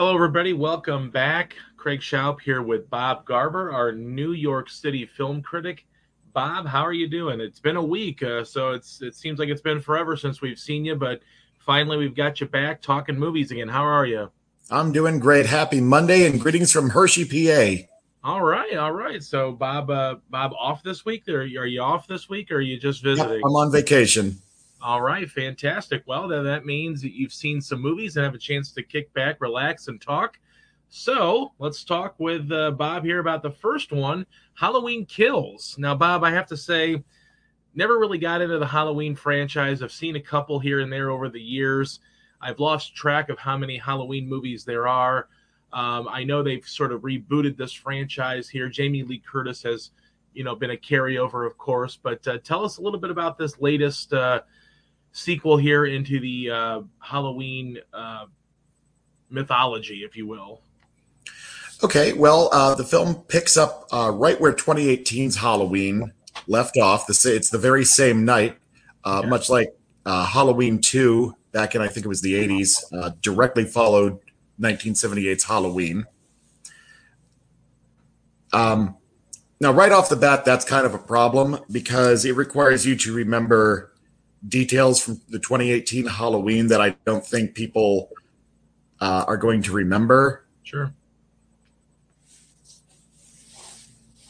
Hello, everybody. Welcome back. Craig Shoup here with Bob Garver, our New York City film critic. Bob, how are you doing? It's been a week, uh, so it's it seems like it's been forever since we've seen you, but finally we've got you back talking movies again. How are you? I'm doing great. Happy Monday and greetings from Hershey, PA. All right, all right. So, Bob, uh, Bob, off this week? Are you, are you off this week, or are you just visiting? I'm on vacation. All right, fantastic. Well, then that means that you've seen some movies and have a chance to kick back, relax, and talk. So let's talk with uh, Bob here about the first one, Halloween Kills. Now, Bob, I have to say, never really got into the Halloween franchise. I've seen a couple here and there over the years. I've lost track of how many Halloween movies there are. Um, I know they've sort of rebooted this franchise here. Jamie Lee Curtis has, you know, been a carryover, of course. But uh, tell us a little bit about this latest uh, sequel here into the uh, Halloween uh, mythology, if you will. Okay, well, uh, the film picks up uh, right where 2018's Halloween left off. The it's the very same night, uh, much like uh, Halloween 2 back in I think it was the 80s, uh, directly followed 1978's Halloween. Um, now, right off the bat, that's kind of a problem because it requires you to remember details from the 2018 Halloween that I don't think people uh, are going to remember. Sure.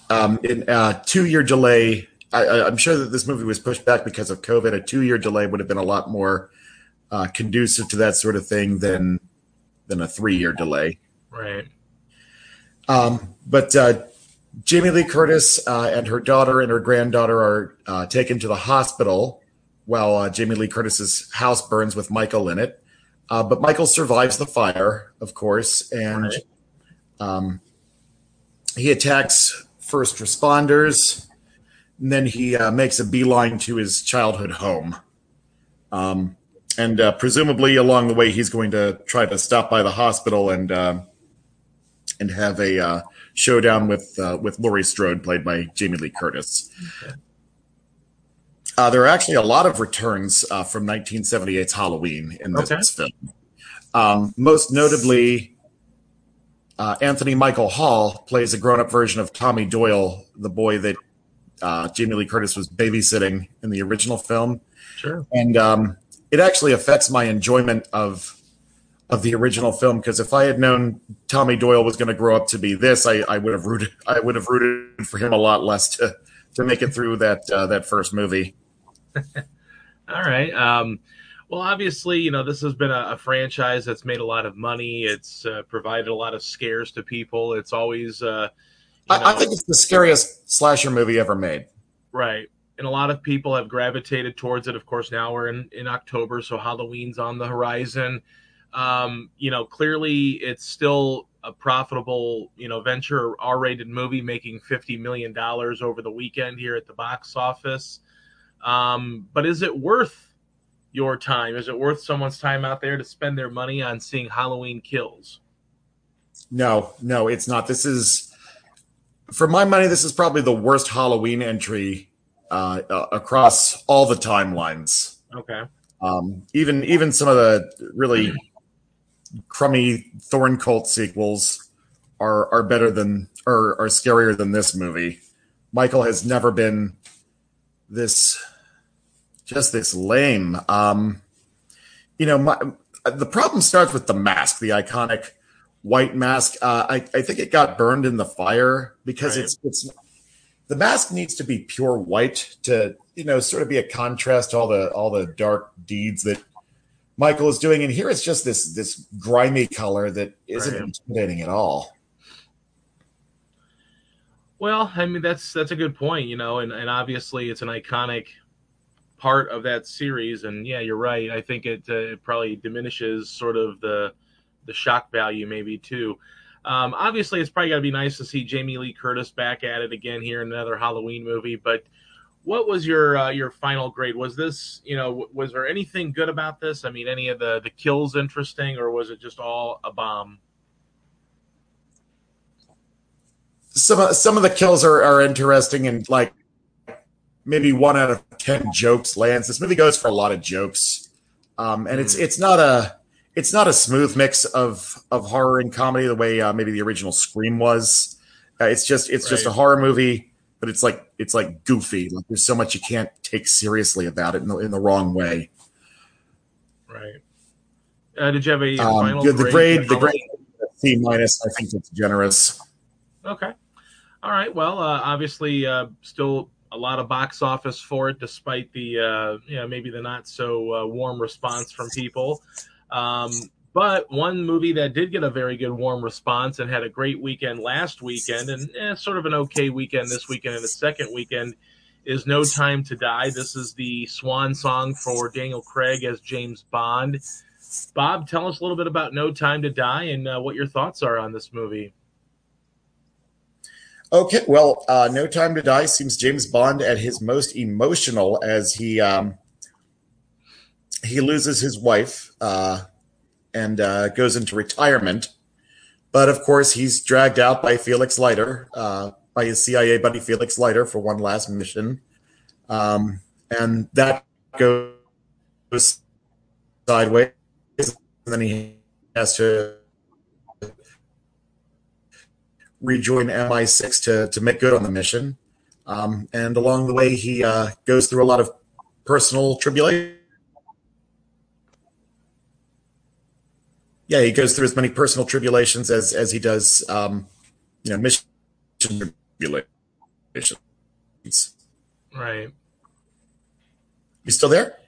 Um, in a two year delay, I, am sure that this movie was pushed back because of COVID. A two year delay would have been a lot more uh, conducive to that sort of thing than than a three year delay. Right. Um, but uh, Jamie Lee Curtis uh, and her daughter and her granddaughter are uh, taken to the hospital while uh, Jamie Lee Curtis's house burns with Michael in it. Uh, but Michael survives the fire, of course, and right. um, he attacks first responders. And then he uh, makes a beeline to his childhood home. Um, and uh, presumably along the way, he's going to try to stop by the hospital and uh, and have a uh, showdown with uh, with Laurie Strode, played by Jamie Lee Curtis. Okay. Uh, there are actually a lot of returns uh, from 1978's Halloween in this okay. film. Um, most notably, uh, Anthony Michael Hall plays a grown-up version of Tommy Doyle, the boy that uh, Jamie Lee Curtis was babysitting in the original film. Sure. And um, it actually affects my enjoyment of of the original film because if I had known Tommy Doyle was going to grow up to be this, I, I, would have rooted I would have rooted for him a lot less to to make it through that uh, that first movie. All right. Um, well, obviously, you know, this has been a, a, franchise that's made a lot of money. It's uh, provided a lot of scares to people. It's always. Uh, I, I, think it's the scariest slasher movie ever made. Right. And a lot of people have gravitated towards it. Of course, now we're in, in October, so Halloween's on the horizon. Um, you know, clearly it's still a profitable, you know, venture, R rated movie making $50 million over the weekend here at the box office. Um, but is it worth your time? Is it worth someone's time out there to spend their money on seeing Halloween kills? No, no, it's not. This is, for my money, this is probably the worst Halloween entry uh, uh, across all the timelines. Okay. Um, even even some of the really crummy Thorn Cult sequels are are better than or are scarier than this movie. Michael has never been this just this lame. Um, you know, my, the problem starts with the mask, the iconic white mask. Uh, I, I think it got burned in the fire because Right. it's it's the mask needs to be pure white to you know sort of be a contrast to all the all the dark deeds that Michael is doing. And here it's just this this grimy color that isn't Right. intimidating at all. Well, I mean that's that's a good point, you know, and, and obviously it's an iconic part of that series, and yeah, you're right. I think it, uh, it probably diminishes sort of the the shock value maybe too. Um, obviously, it's probably got to be nice to see Jamie Lee Curtis back at it again here in another Halloween movie. But what was your uh, your final grade? Was this you know was there anything good about this? I mean, any of the the kills interesting, or was it just all a bomb? Some of, some of the kills are, are interesting and like maybe one out of ten jokes lands. This movie goes for a lot of jokes, um, and it's Mm. it's not a it's not a smooth mix of of horror and comedy the way uh, maybe the original Scream was. Uh, it's just it's just a horror movie, but it's like it's like goofy. Like there's so much you can't take seriously about it in the, in the wrong way. Right. Uh, did you have a Um, final good- the grade the grade C minus. I think it's generous. Okay. All right. Well, uh, obviously, uh, still a lot of box office for it, despite the uh, you know maybe the not so uh, warm response from people. Um, but one movie that did get a very good warm response and had a great weekend last weekend, and eh, sort of an okay weekend this weekend and the second weekend is No Time to Die. This is the swan song for Daniel Craig as James Bond. Bob, tell us a little bit about No Time to Die and uh, what your thoughts are on this movie. Okay, well, uh, No Time to Die seems James Bond at his most emotional as he um, he loses his wife uh, and uh, goes into retirement. But of course, he's dragged out by Felix Leiter, uh, by his CIA buddy Felix Leiter, for one last mission, um, and that goes sideways. And then he has to rejoin MI6 to to make good on the mission. Um, and along the way, he uh, goes through a lot of personal tribulation. Yeah, he goes through as many personal tribulations as as he does, um, you know, mission tribulations. Right. You still there?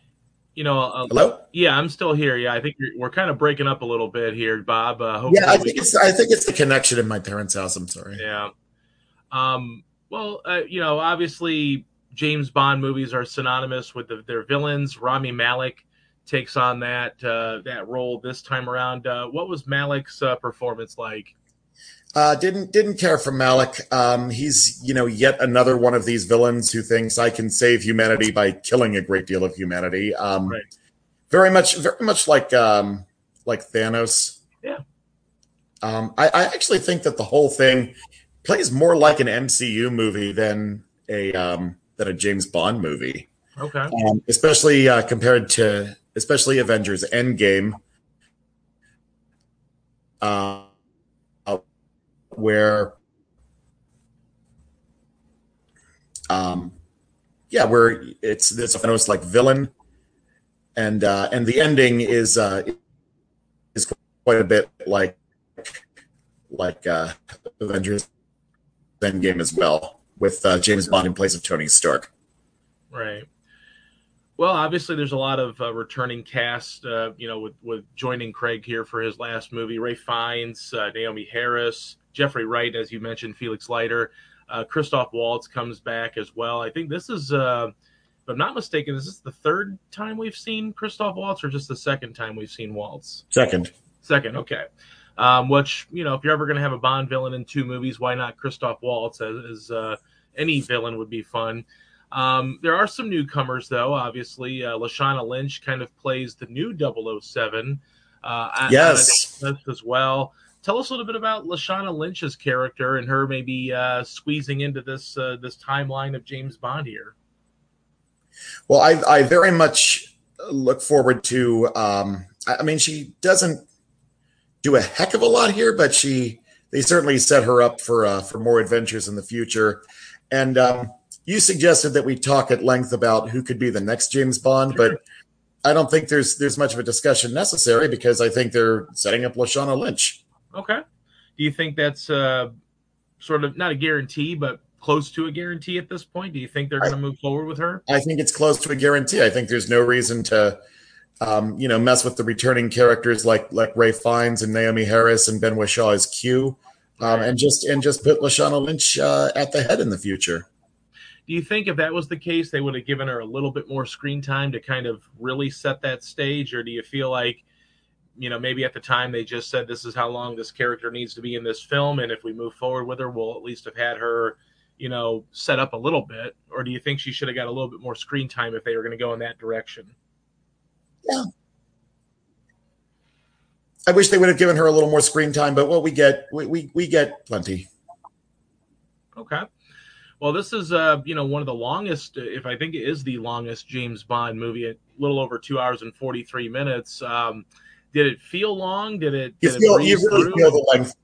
You know, uh, Hello? yeah, I'm still here. Yeah, I think we're kind of breaking up a little bit here, Bob. Uh, Yeah, I think it's I think it's the connection in my parents' house. I'm sorry. Yeah. Um, well, uh, you know, obviously James Bond movies are synonymous with the, their villains. Rami Malek takes on that uh, that role this time around. Uh, what was Malek's uh, performance like? Uh, didn't didn't care for Malek. Um, he's you know yet another one of these villains who thinks I can save humanity by killing a great deal of humanity. Um, Right. Very much, very much like um, like Thanos. Yeah. Um, I, I actually think that the whole thing plays more like an MCU movie than a um, than a James Bond movie, Okay. um, especially uh, compared to especially Avengers Endgame. Uh, uh, where um yeah where it's this Thanos like villain and uh and the ending is uh is quite a bit like like uh Avengers Endgame as well with uh, James Bond in place of Tony Stark. Right. Well, obviously, there's a lot of uh, returning cast. Uh, you know, with with joining Craig here for his last movie, Ralph Fiennes, uh, Naomie Harris, Jeffrey Wright, as you mentioned, Felix Leiter, uh, Christoph Waltz comes back as well. I think this is, uh, if I'm not mistaken, is this the third time we've seen Christoph Waltz, or just the second time we've seen Waltz? Second. Second, okay. Um, which you know, if you're ever going to have a Bond villain in two movies, why not Christoph Waltz as, as uh, any villain would be fun. Um, there are some newcomers, though. Obviously, uh, Lashana Lynch kind of plays the new 007. Uh, Yes. As well. Tell us a little bit about Lashana Lynch's character and her maybe uh, squeezing into this uh, this timeline of James Bond here. Well, I, I very much look forward to. Um, I I mean, she doesn't do a heck of a lot here, but she they certainly set her up for uh, for more adventures in the future. And um, you suggested that we talk at length about who could be the next James Bond, Sure. but I don't think there's there's much of a discussion necessary because I think they're setting up Lashana Lynch. Okay. Do you think that's uh, sort of not a guarantee, but close to a guarantee at this point? Do you think they're going to move forward with her? I think it's close to a guarantee. I think there's no reason to, um, you know, mess with the returning characters like like Ralph Fiennes and Naomie Harris and Ben Whishaw as Q, um, and just and just put Lashana Lynch uh, at the head in the future. Do you think if that was the case, they would have given her a little bit more screen time to kind of really set that stage, or do you feel like? you know, maybe at the time they just said this is how long this character needs to be in this film, and if we move forward with her, we'll at least have had her, you know, set up a little bit. Or do you think she should have got a little bit more screen time if they were going to go in that direction? Yeah. I wish they would have given her a little more screen time, but what we get, we, we, we get plenty. Okay. Well, this is uh, you know, one of the longest, if I think it is the longest James Bond movie, a little over two hours and forty three minutes. Um, did it feel long? Did it? You did feel it you really through? feel the length.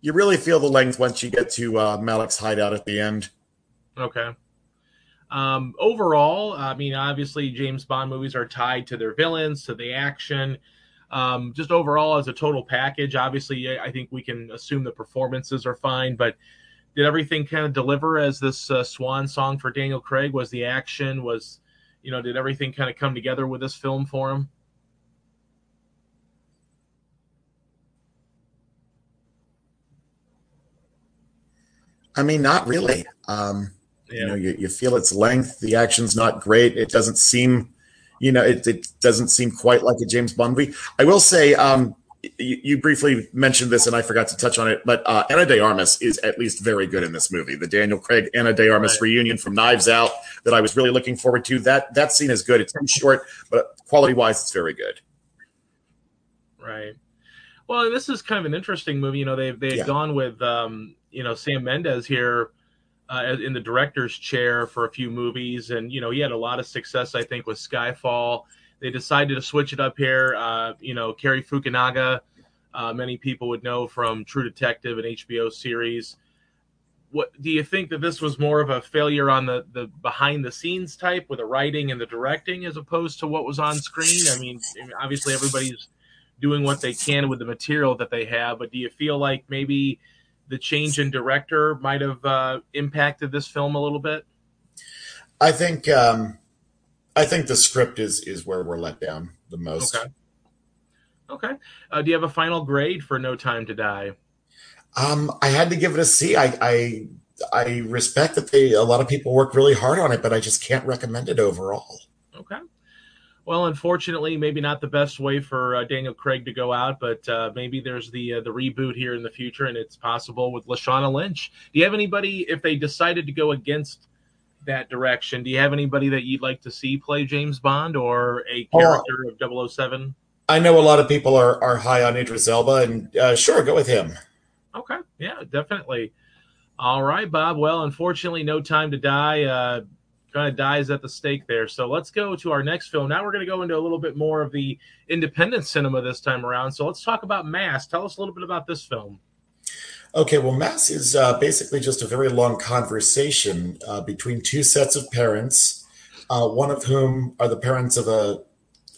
You really feel the length once you get to uh, Malek's hideout at the end. Okay. Um, overall, I mean, obviously, James Bond movies are tied to their villains, to the action. Um, just overall, as a total package, obviously, I think we can assume the performances are fine. But did everything kind of deliver as this uh, swan song for Daniel Craig? Was the action? Was you know, did everything kind of come together with this film for him? I mean, not really. Um, Yeah. You know, you, you feel its length. The action's not great. It doesn't seem, you know, it, it doesn't seem quite like a James Bond movie. I will say, um, you, you briefly mentioned this, and I forgot to touch on it. But uh, Ana de Armas is at least very good in this movie. The Daniel Craig Ana de Armas Right. reunion from Knives Out that I was really looking forward to. That that scene is good. It's too short, but quality wise, it's very good. Right. Well, this is kind of an interesting movie. You know, they've they had Yeah. gone with um, you know Sam Mendes here uh, in the director's chair for a few movies, and you know he had a lot of success, I think, with Skyfall. They decided to switch it up here. Uh, you know, Cary Fukunaga, uh, many people would know from True Detective, an HBO series. What do you think that this was more of a failure on the the behind the scenes type with the writing and the directing as opposed to what was on screen? I mean, obviously everybody's doing what they can with the material that they have. But do you feel like maybe the change in director might have uh, impacted this film a little bit? I think um, I think the script is is where we're let down the most. Okay. Okay. Uh, do you have a final grade for No Time to Die? Um, I had to give it a C. I, I I respect that they a lot of people work really hard on it, but I just can't recommend it overall. Okay. Well, unfortunately, maybe not the best way for uh, Daniel Craig to go out, but uh, maybe there's the uh, the reboot here in the future, and it's possible with Lashana Lynch. Do you have anybody if they decided to go against that direction? Do you have anybody that you'd like to see play James Bond or a Oh. character of 007? I know a lot of people are are high on Idris Elba, and uh, sure, go with him. Okay. Yeah, definitely. All right, Bob. Well, unfortunately, no time to die. Uh, kind of dies at the stake there. So let's go to our next film. Now we're going to go into a little bit more of the independent cinema this time around. So let's talk about Mass. Tell us a little bit about this film. Okay, well, Mass is uh, basically just a very long conversation uh, between two sets of parents, uh, one of whom are the parents of a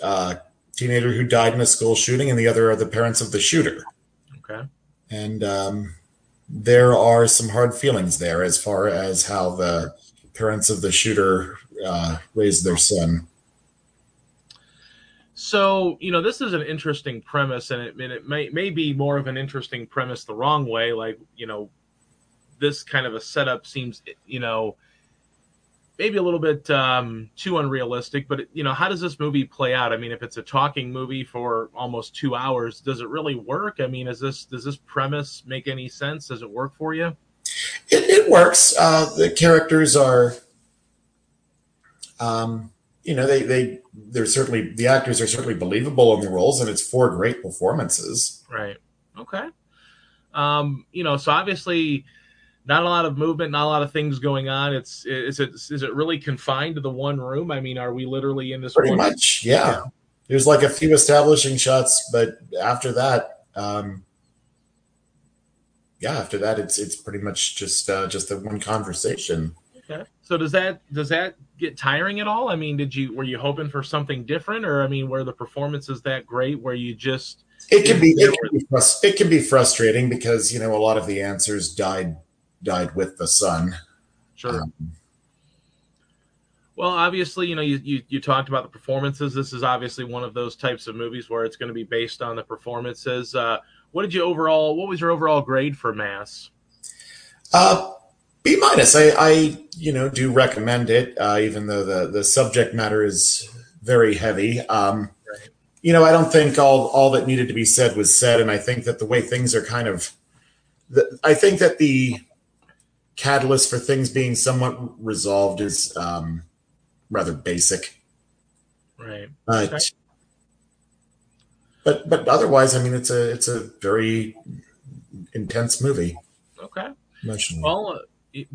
uh, teenager who died in a school shooting, and the other are the parents of the shooter. Okay. And um, there are some hard feelings there as far as how the parents of the shooter uh, raised their son. So you know, this is an interesting premise, and it, and it may may be more of an interesting premise the wrong way. Like you know, this kind of a setup seems you know maybe a little bit um, too unrealistic. But you know, how does this movie play out? I mean, if it's a talking movie for almost two hours, does it really work? I mean, is this does this premise make any sense? Does it work for you? It, it works. Uh, the characters are, um, you know, they they they're certainly the actors are certainly believable in the roles, and it's four great performances. Right. Okay. Um, you know, so obviously not a lot of movement, not a lot of things going on. It's is it is it really confined to the one room? I mean, are we literally in this room? Pretty one much, yeah. There's like a few establishing shots, but after that, um, yeah, after that, it's it's pretty much just uh, just the one conversation. Okay. So does that does that get tiring at all? I mean, did you were you hoping for something different or I mean, were the performances that great where you just It can be it can be, frust- it can be frustrating because you know a lot of the answers died died with the sun. Sure. Um, well, obviously, you know, you, you, you talked about the performances. This is obviously one of those types of movies where it's going to be based on the performances. Uh, what did you overall? What was your overall grade for Mass? Uh, B minus. I, I, you know, do recommend it, uh, even though the the subject matter is very heavy. Um. You know, I don't think all all that needed to be said was said, and I think that the way things are kind of, the, I think that the catalyst for things being somewhat resolved is um, rather basic. Right. But okay. but but otherwise, I mean, it's a it's a very intense movie. Okay. Emotionally. Well,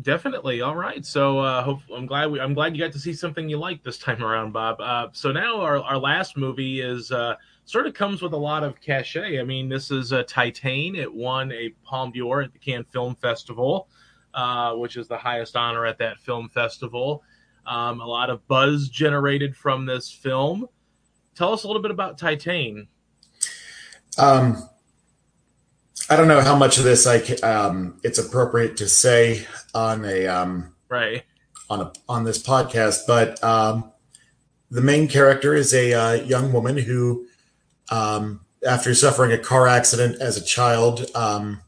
definitely. All right. So uh, hope, I'm glad we, I'm glad you got to see something you like this time around, Bob. Uh, so now our our last movie is. Uh, sort of comes with a lot of cachet. I mean, this is a Titane. It won a Palme d'Or at the Cannes Film Festival, uh, which is the highest honor at that film festival. Um, a lot of buzz generated from this film. Tell us a little bit about Titane. Um, I don't know how much of this I um, it's appropriate to say on a um, right on a on this podcast, but um, the main character is a uh, young woman who, um, after suffering a car accident as a child, um,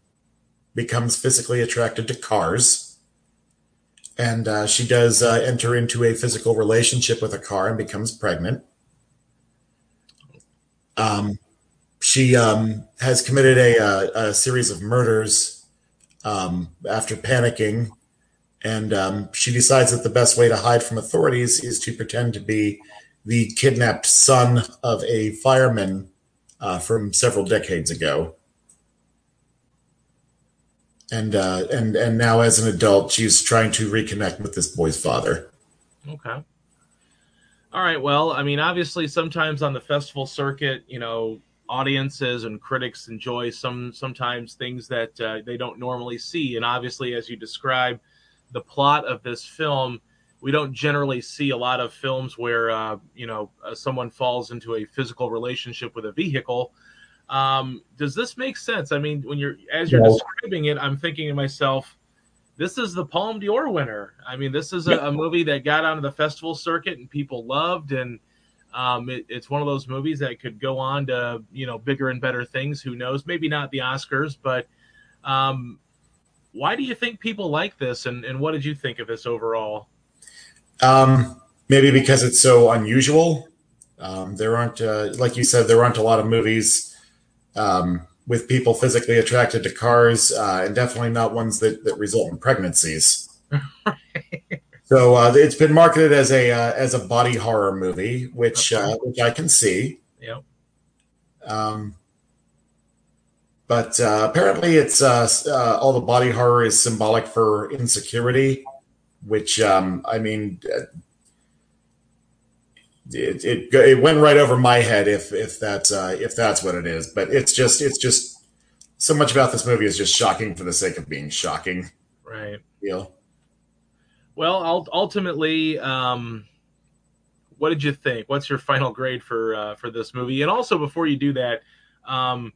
becomes physically attracted to cars and uh, she does uh, enter into a physical relationship with a car and becomes pregnant. Um, she um, has committed a, a, uh, a, series of murders um, after panicking, and um, she decides that the best way to hide from authorities is to pretend to be the kidnapped son of a fireman uh, from several decades ago and uh, and and now as an adult, she's trying to reconnect with this boy's father. Okay. All right. Well, I mean, obviously, sometimes on the festival circuit, you know, audiences and critics enjoy some sometimes things that uh, they don't normally see, and obviously, as you describe, the plot of this film. We don't generally see a lot of films where uh, you know uh, someone falls into a physical relationship with a vehicle um, does this make sense? I mean, when you're as you're describing it, I'm thinking to myself, this is the Palme d'Or winner. I mean, this is a, a movie that got onto the festival circuit and people loved, and um, it, it's one of those movies that could go on to you know bigger and better things. Who knows? Maybe not the Oscars, but um, why do you think people like this, and, and what did you think of this overall? Um, maybe because it's so unusual. Um, there aren't, uh, like you said, there aren't a lot of movies um, with people physically attracted to cars, uh, and definitely not ones that, that result in pregnancies. so uh, it's been marketed as a uh, as a body horror movie, which okay. Uh, which I can see. Yep. Um, but uh, apparently, it's uh, all the body horror is symbolic for insecurity, which um, I mean it, it it went right over my head if if that's uh, if that's what it is. But it's just it's just so much about this movie is just shocking for the sake of being shocking. Right. Feel. Well, ultimately, um, what did you think? What's your final grade for uh, for this movie? And also, before you do that, um,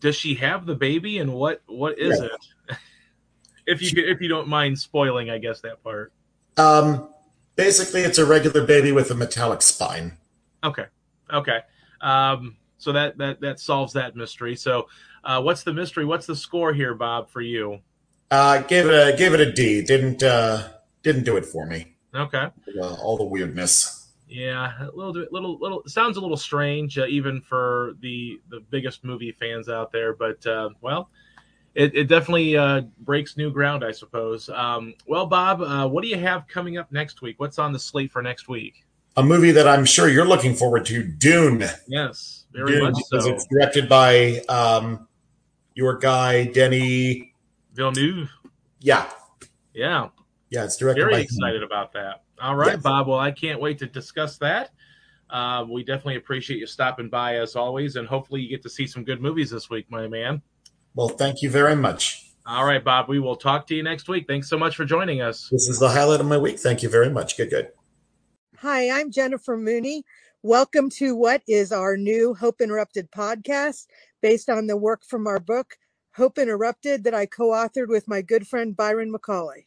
does she have the baby, and what what is yeah. it? if you if you don't mind spoiling, I guess that part. Um, Basically, it's a regular baby with a metallic spine. Okay. Okay. Um, so that that that solves that mystery. So, uh, what's the mystery? What's the score here, Bob, for you? Uh, gave it a gave it a D. Didn't uh, didn't do it for me. Okay. Uh, all the weirdness. Yeah, a little little little sounds a little strange, uh, even for the the biggest movie fans out there. But uh, well, it, it definitely uh, breaks new ground, I suppose. Um, well, Bob, uh, what do you have coming up next week? What's on the slate for next week? A movie that I'm sure you're looking forward to, Dune. Yes, very Dune, much so. It's directed by um, your guy Denis Villeneuve. Yeah, yeah, yeah. It's directed. Very by excited him. about that. All right, yes. Bob. Well, I can't wait to discuss that. Uh, we definitely appreciate you stopping by as always, and hopefully you get to see some good movies this week, my man. Well, thank you very much. All right, Bob. We will talk to you next week. Thanks so much for joining us. This is the highlight of my week. Thank you very much. Good, good. Hi, I'm Jennifer Mooney Welcome to what is our new Hope Interrupted podcast based on the work from our book, Hope Interrupted, that I co authored with my good friend Byron McCauley.